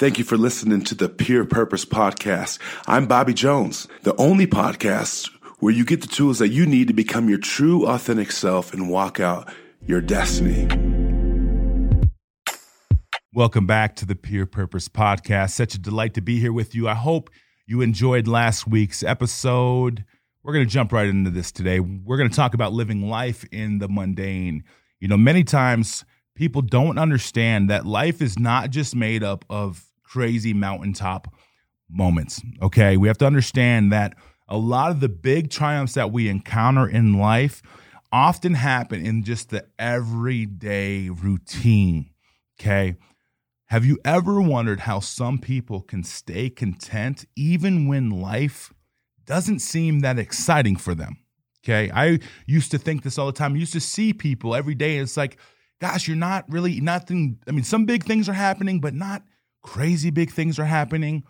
Thank you for listening to the Peer Purpose Podcast. I'm Bobby Jones, the only podcast where you get the tools that you need to become your true, authentic self and walk out your destiny. Welcome back to the Peer Purpose Podcast. Such a delight to be here with you. I hope you enjoyed last week's episode. We're going to jump right into this today. We're going to talk about living life in the mundane. You know, many times people don't understand that life is not just made up of crazy mountaintop moments. Okay. We have to understand that a lot of the big triumphs that we encounter in life often happen in just the everyday routine. Okay. Have you ever wondered how some people can stay content even when life doesn't seem that exciting for them? Okay. I used to think this all the time. I used to see people every day. And it's like, gosh, you're not really nothing. I mean, some big things are happening, but not crazy big things are happening.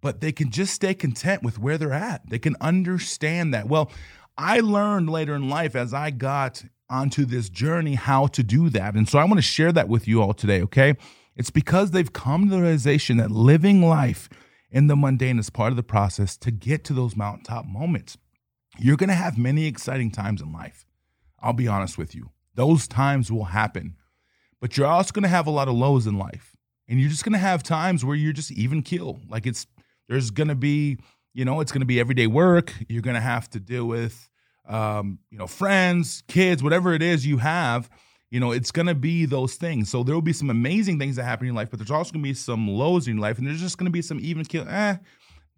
But they can just stay content with where they're at. They can understand that. Well, I learned later in life as I got onto this journey how to do that. And so I want to share that with you all today, okay? It's because they've come to the realization that living life in the mundane is part of the process to get to those mountaintop moments. You're going to have many exciting times in life. I'll be honest with you. Those times will happen. But you're also going to have a lot of lows in life. And you're just going to have times where you're just even keel. Like it's there's going to be, you know, it's going to be everyday work. You're going to have to deal with um, you know, friends, kids, whatever it is you have you know, it's going to be those things. So there will be some amazing things that happen in your life, but there's also going to be some lows in your life, and there's just going to be some even kill. Eh,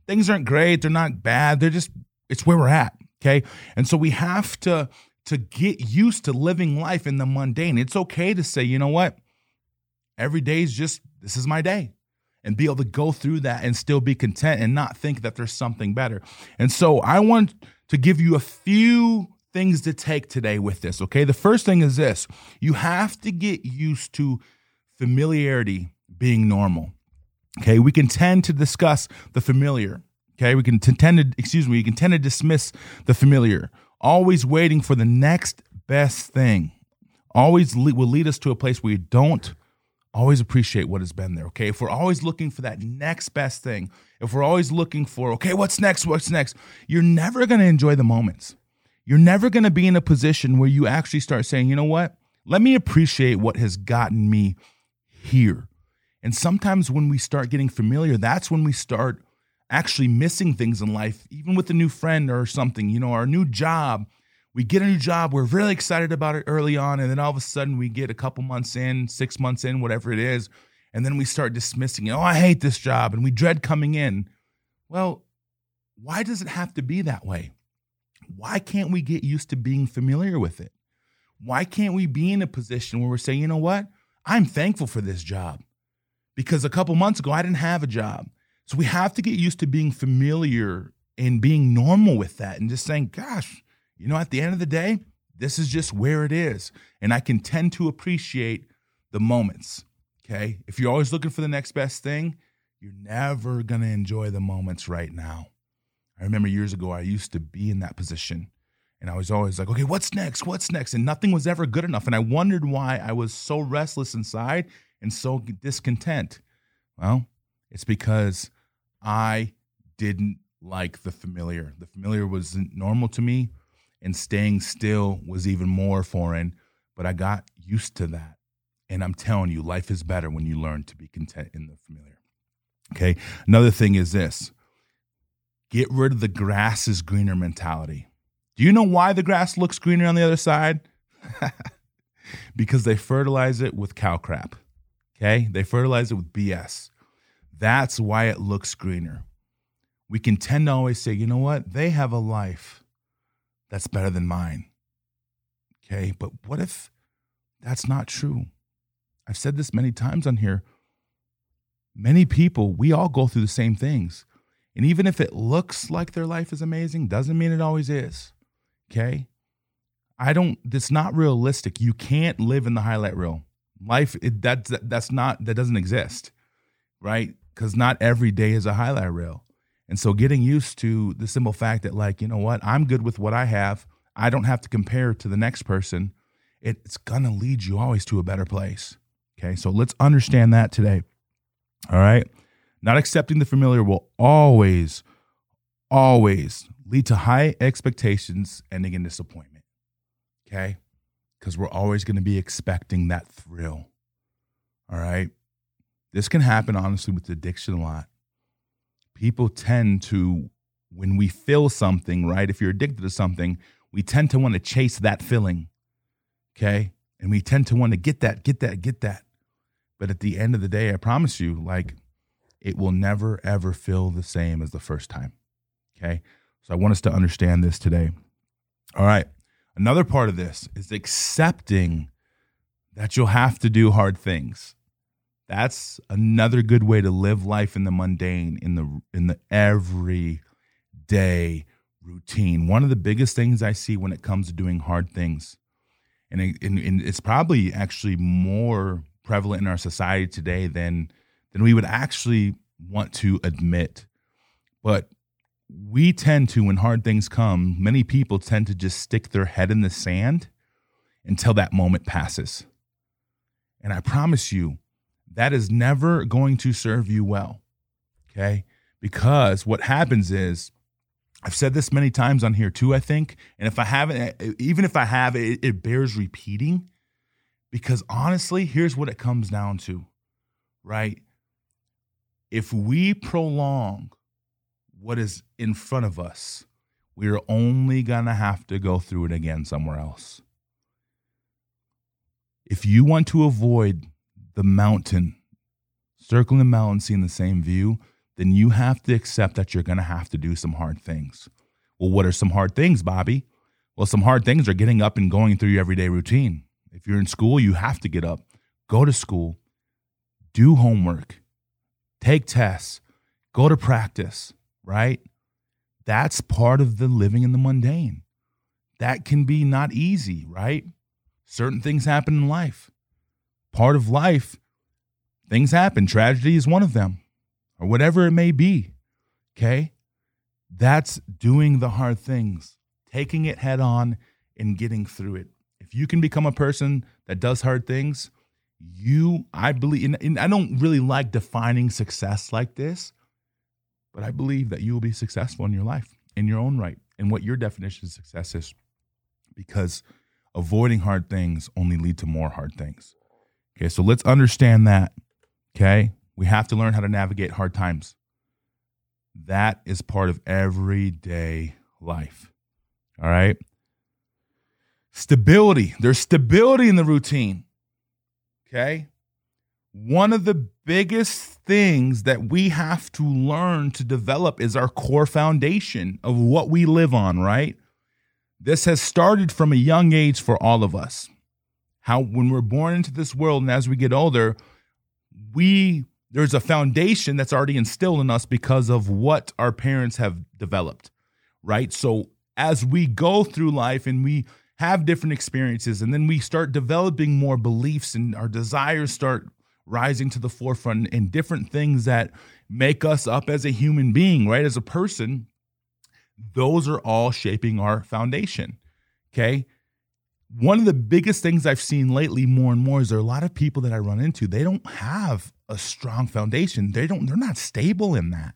things aren't great. They're not bad. They're just it's where we're at. Okay, and so we have to to get used to living life in the mundane. It's okay to say, you know what, every day is just this is my day, and be able to go through that and still be content and not think that there's something better. And so I want to give you a few things to take today with this, okay? The first thing is this you have to get used to familiarity being normal, okay? We can tend to discuss the familiar, okay? We can tend to, excuse me, we can tend to dismiss the familiar, always waiting for the next best thing. Always le- will lead us to a place where you don't always appreciate what has been there, okay? If we're always looking for that next best thing, if we're always looking for, okay, what's next, what's next, you're never gonna enjoy the moments you're never going to be in a position where you actually start saying, you know what? Let me appreciate what has gotten me here. And sometimes when we start getting familiar, that's when we start actually missing things in life, even with a new friend or something, you know, our new job. We get a new job, we're really excited about it early on, and then all of a sudden we get a couple months in, six months in, whatever it is, and then we start dismissing, oh, I hate this job, and we dread coming in. Well, why does it have to be that way? Why can't we get used to being familiar with it? Why can't we be in a position where we're saying, you know what? I'm thankful for this job because a couple months ago I didn't have a job. So we have to get used to being familiar and being normal with that and just saying, gosh, you know, at the end of the day, this is just where it is. And I can tend to appreciate the moments. Okay. If you're always looking for the next best thing, you're never going to enjoy the moments right now. I remember years ago, I used to be in that position. And I was always like, okay, what's next? What's next? And nothing was ever good enough. And I wondered why I was so restless inside and so discontent. Well, it's because I didn't like the familiar. The familiar wasn't normal to me, and staying still was even more foreign. But I got used to that. And I'm telling you, life is better when you learn to be content in the familiar. Okay. Another thing is this Get rid of the grass is greener mentality. Do you know why the grass looks greener on the other side? because they fertilize it with cow crap. Okay? They fertilize it with BS. That's why it looks greener. We can tend to always say, you know what? They have a life that's better than mine. Okay? But what if that's not true? I've said this many times on here. Many people, we all go through the same things. And even if it looks like their life is amazing, doesn't mean it always is. Okay? I don't it's not realistic. You can't live in the highlight reel. Life it, that that's not that doesn't exist. Right? Cuz not every day is a highlight reel. And so getting used to the simple fact that like, you know what? I'm good with what I have. I don't have to compare to the next person. It's going to lead you always to a better place. Okay? So let's understand that today. All right? Not accepting the familiar will always, always lead to high expectations ending in disappointment. Okay? Because we're always going to be expecting that thrill. All right? This can happen, honestly, with addiction a lot. People tend to, when we feel something, right? If you're addicted to something, we tend to want to chase that feeling. Okay? And we tend to want to get that, get that, get that. But at the end of the day, I promise you, like, it will never, ever feel the same as the first time. Okay? So I want us to understand this today. All right. Another part of this is accepting that you'll have to do hard things. That's another good way to live life in the mundane, in the in the everyday routine. One of the biggest things I see when it comes to doing hard things, and, it, and, and it's probably actually more prevalent in our society today than than we would actually want to admit. But we tend to, when hard things come, many people tend to just stick their head in the sand until that moment passes. And I promise you, that is never going to serve you well. Okay. Because what happens is, I've said this many times on here too, I think. And if I haven't, even if I have, it, it bears repeating. Because honestly, here's what it comes down to, right? If we prolong what is in front of us, we're only going to have to go through it again somewhere else. If you want to avoid the mountain, circling the mountain, seeing the same view, then you have to accept that you're going to have to do some hard things. Well, what are some hard things, Bobby? Well, some hard things are getting up and going through your everyday routine. If you're in school, you have to get up, go to school, do homework, take tests, go to practice, right? That's part of the living in the mundane. That can be not easy, right? Certain things happen in life. Part of life, things happen. Tragedy is one of them, or whatever it may be. Okay? That's doing the hard things, taking it head on and getting through it. If you can become a person that does hard things, you, I believe, and, and I don't really like defining success like this, but I believe that you will be successful in your life in your own right and what your definition of success is because avoiding hard things only lead to more hard things. Okay, so let's understand that. Okay, we have to learn how to navigate hard times. That is part of everyday life. All right. Stability. There's stability in the routine. Okay one of the biggest things that we have to learn to develop is our core foundation of what we live on, right? This has started from a young age for all of us. How, when we're born into this world and as we get older, we there's a foundation that's already instilled in us because of what our parents have developed, right? So as we go through life and we have different experiences and then we start developing more beliefs and our desires start rising to the forefront and different things that make us up as a human being, right? As a person, those are all shaping our foundation. Okay. One of the biggest things I've seen lately more and more is there are a lot of people that I run into, they don't have a strong foundation. They don't, they're not stable in that.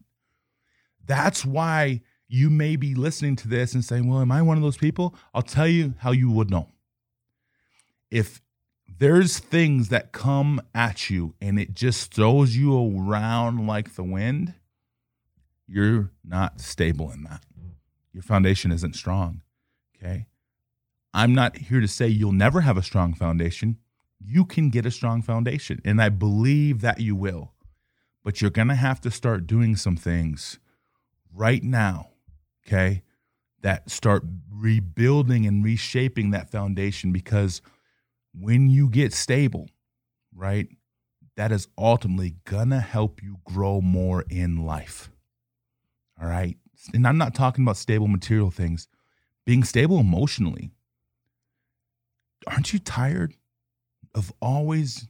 That's why you may be listening to this and saying, Well, am I one of those people? I'll tell you how you would know. If there's things that come at you and it just throws you around like the wind, you're not stable in that. Your foundation isn't strong. Okay. I'm not here to say you'll never have a strong foundation. You can get a strong foundation, and I believe that you will. But you're going to have to start doing some things right now, okay, that start rebuilding and reshaping that foundation because when you get stable, right, that is ultimately gonna help you grow more in life. All right. And I'm not talking about stable material things, being stable emotionally. Aren't you tired of always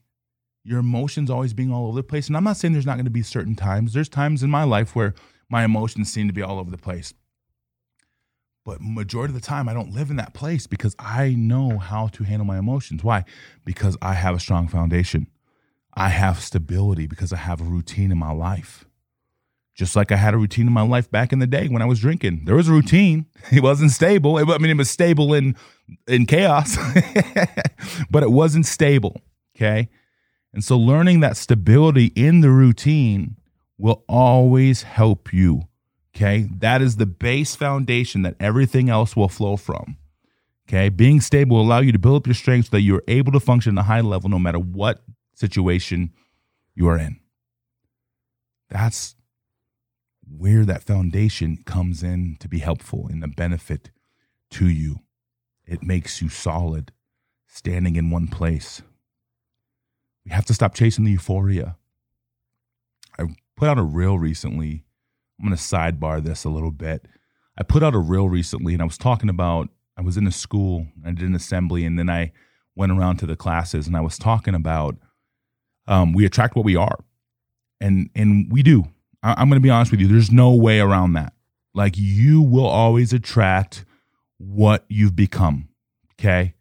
your emotions always being all over the place? And I'm not saying there's not going to be certain times. There's times in my life where my emotions seem to be all over the place. But majority of the time, I don't live in that place because I know how to handle my emotions. Why? Because I have a strong foundation. I have stability because I have a routine in my life. Just like I had a routine in my life back in the day when I was drinking. There was a routine. It wasn't stable. I mean, it was stable in in chaos, but it wasn't stable. Okay. And so learning that stability in the routine will always help you. Okay. That is the base foundation that everything else will flow from. Okay. Being stable will allow you to build up your strength so that you're able to function at a high level no matter what situation you are in. That's where that foundation comes in to be helpful in the benefit to you. It makes you solid, standing in one place. We have to stop chasing the euphoria. I put out a reel recently. I'm going to sidebar this a little bit. I put out a reel recently and I was talking about, I was in a school, I did an assembly, and then I went around to the classes and I was talking about um, we attract what we are. And, and we do. I, I'm going to be honest with you. There's no way around that. Like you will always attract what you've become. Okay.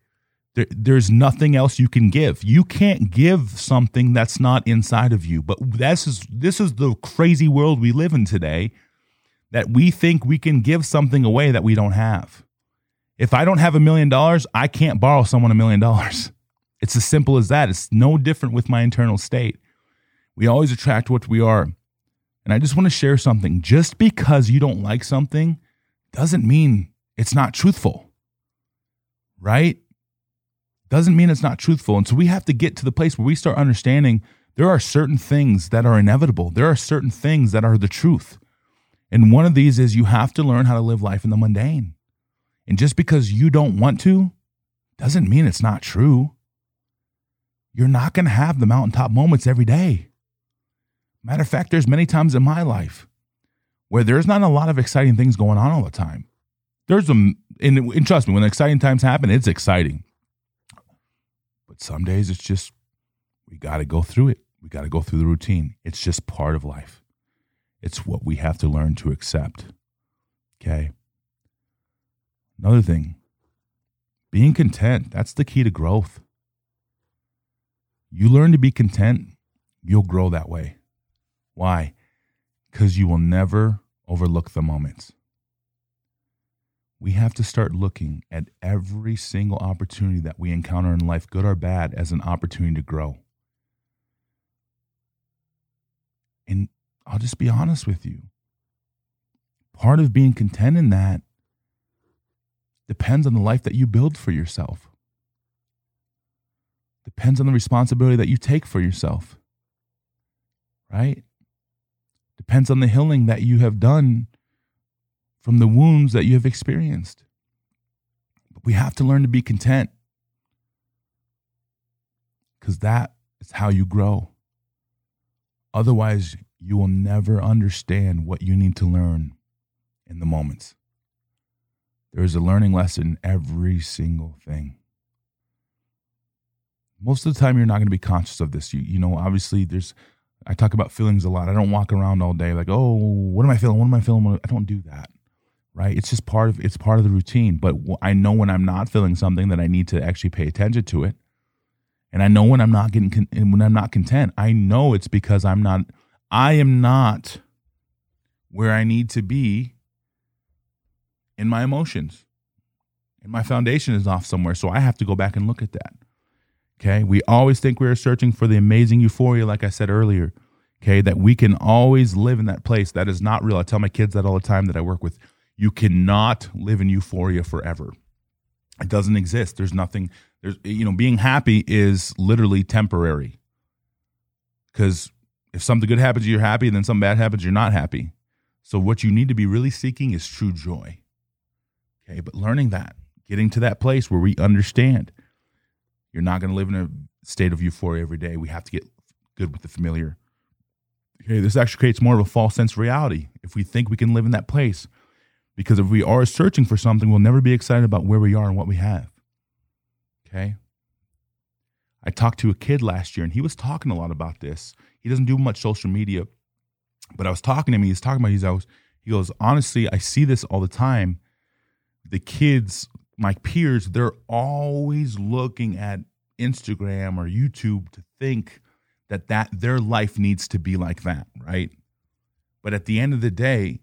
There, there's nothing else you can give. You can't give something that's not inside of you. But this is this is the crazy world we live in today that we think we can give something away that we don't have. If I don't have a million dollars, I can't borrow someone a million dollars. It's as simple as that. It's no different with my internal state. We always attract what we are. And I just want to share something. Just because you don't like something doesn't mean it's not truthful, right? doesn't mean it's not truthful. And so we have to get to the place where we start understanding there are certain things that are inevitable, there are certain things that are the truth. And one of these is you have to learn how to live life in the mundane. And just because you don't want to doesn't mean it's not true. You're not going to have the mountaintop moments every day. Matter of fact, there's many times in my life where there's not a lot of exciting things going on all the time. There's a, and, and trust me, when exciting times happen, it's exciting. But some days it's just, we got to go through it. We got to go through the routine. It's just part of life. It's what we have to learn to accept. Okay. Another thing, being content, that's the key to growth. You learn to be content, you'll grow that way. Why? Because you will never overlook the moments we have to start looking at every single opportunity that we encounter in life, good or bad, as an opportunity to grow. And I'll just be honest with you. Part of being content in that depends on the life that you build for yourself. Depends on the responsibility that you take for yourself. Right? Depends on the healing that you have done from the wounds that you have experienced. But we have to learn to be content because that is how you grow. Otherwise, you will never understand what you need to learn in the moments. There is a learning lesson in every single thing. Most of the time, you're not going to be conscious of this. You, you know, obviously, there's, I talk about feelings a lot. I don't walk around all day like, oh, what am I feeling? What am I feeling? I don't do that right it's just part of it's part of the routine but i know when i'm not feeling something that i need to actually pay attention to it and i know when i'm not getting con- when i'm not content i know it's because i'm not i am not where i need to be in my emotions and my foundation is off somewhere so i have to go back and look at that okay we always think we're searching for the amazing euphoria like i said earlier okay that we can always live in that place that is not real i tell my kids that all the time that i work with you cannot live in euphoria forever. It doesn't exist. There's nothing. There's you know, being happy is literally temporary. Because if something good happens, you're happy, and then something bad happens, you're not happy. So what you need to be really seeking is true joy. Okay, but learning that, getting to that place where we understand, you're not going to live in a state of euphoria every day. We have to get good with the familiar. Okay, this actually creates more of a false sense of reality. If we think we can live in that place, because if we are searching for something, we'll never be excited about where we are and what we have. Okay? I talked to a kid last year and he was talking a lot about this. He doesn't do much social media, but I was talking to him. He's talking about he's always, he goes, honestly, I see this all the time. The kids, my peers, they're always looking at Instagram or YouTube to think that that their life needs to be like that, right? But at the end of the day,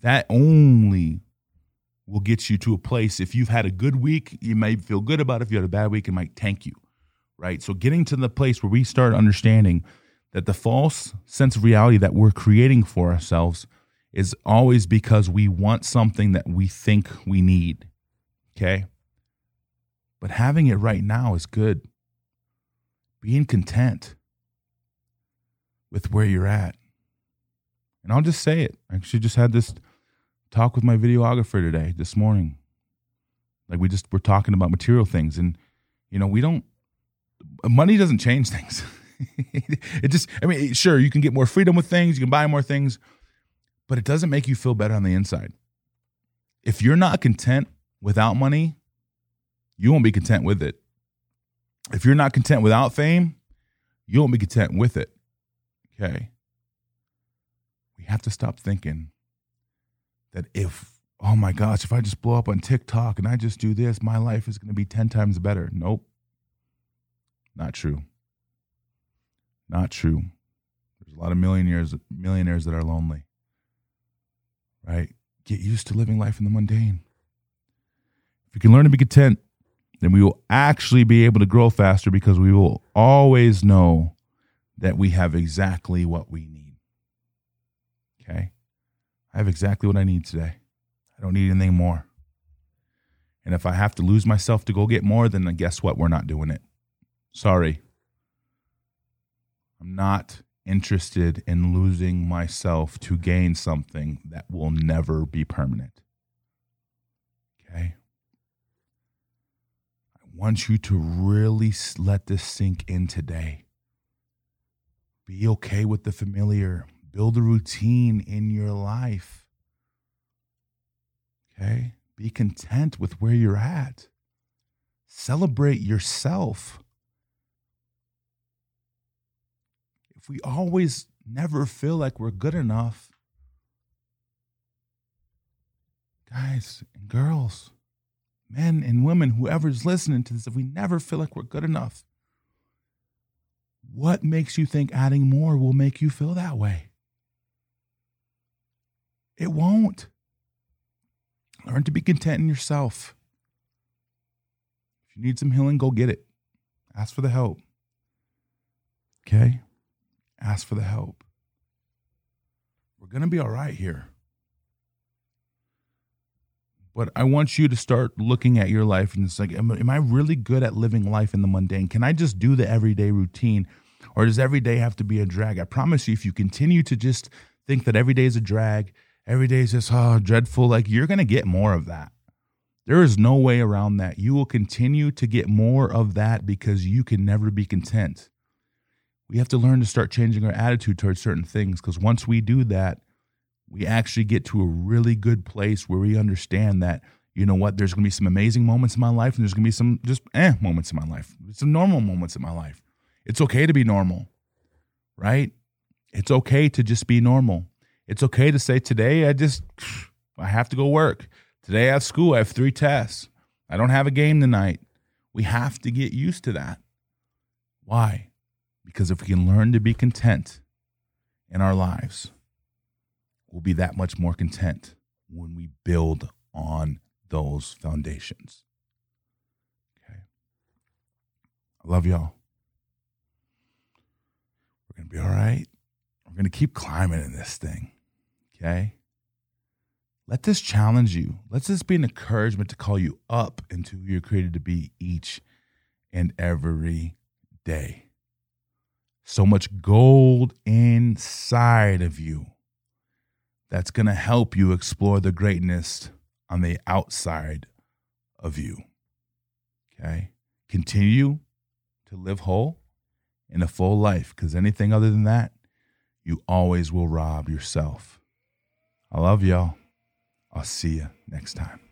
that only will get you to a place. If you've had a good week, you might feel good about it. If you had a bad week, it might tank you, right? So getting to the place where we start understanding that the false sense of reality that we're creating for ourselves is always because we want something that we think we need. Okay. But having it right now is good. Being content with where you're at. And I'll just say it. I actually just had this talk with my videographer today, this morning. Like we just were talking about material things. And, you know, we don't, money doesn't change things. it just, I mean, sure, you can get more freedom with things, you can buy more things, but it doesn't make you feel better on the inside. If you're not content without money, you won't be content with it. If you're not content without fame, you won't be content with it. Okay. We have to stop thinking that if, oh my gosh, if I just blow up on TikTok and I just do this, my life is going to be 10 times better. Nope. Not true. Not true. There's a lot of millionaires millionaires that are lonely right? Get used to living life in the mundane. If we can learn to be content, then we will actually be able to grow faster because we will always know that we have exactly what we need. Okay? I have exactly what I need today. I don't need anything more. And if I have to lose myself to go get more, then guess what? We're not doing it. Sorry. I'm not interested in losing myself to gain something that will never be permanent. Okay? Want you to really let this sink in today. Be okay with the familiar, build a routine in your life. Okay? Be content with where you're at. Celebrate yourself. if we always never feel like we're good enough, guys and girls, men and women, whoever's listening to this, if we never feel like we're good enough, what makes you think adding more will make you feel that way? It won't. Learn to be content in yourself. If you need some healing, go get it. Ask for the help. Okay? ask for the help. We're going to be all right here. But I want you to start looking at your life and it's like, am, am I really good at living life in the mundane? Can I just do the everyday routine? Or does every day have to be a drag? I promise you, if you continue to just think that every day is a drag, every day is just, oh, dreadful, like you're going to get more of that. There is no way around that. You will continue to get more of that because you can never be content we have to learn to start changing our attitude towards certain things because once we do that, we actually get to a really good place where we understand that, you know what, there's going to be some amazing moments in my life and there's going to be some just eh moments in my life, some normal moments in my life. It's okay to be normal, right? It's okay to just be normal. It's okay to say, today I just, I have to go work. Today I have school. I have three tests. I don't have a game tonight. We have to get used to that. Why? Because if we can learn to be content in our lives, we'll be that much more content when we build on those foundations. Okay. I love y'all. We're going to be all right. We're going to keep climbing in this thing. Okay. Let this challenge you. Let this be an encouragement to call you up into who you're created to be each and every day so much gold inside of you that's going to help you explore the greatness on the outside of you. Okay? Continue to live whole in a full life because anything other than that, you always will rob yourself. I love y'all. I'll see you next time.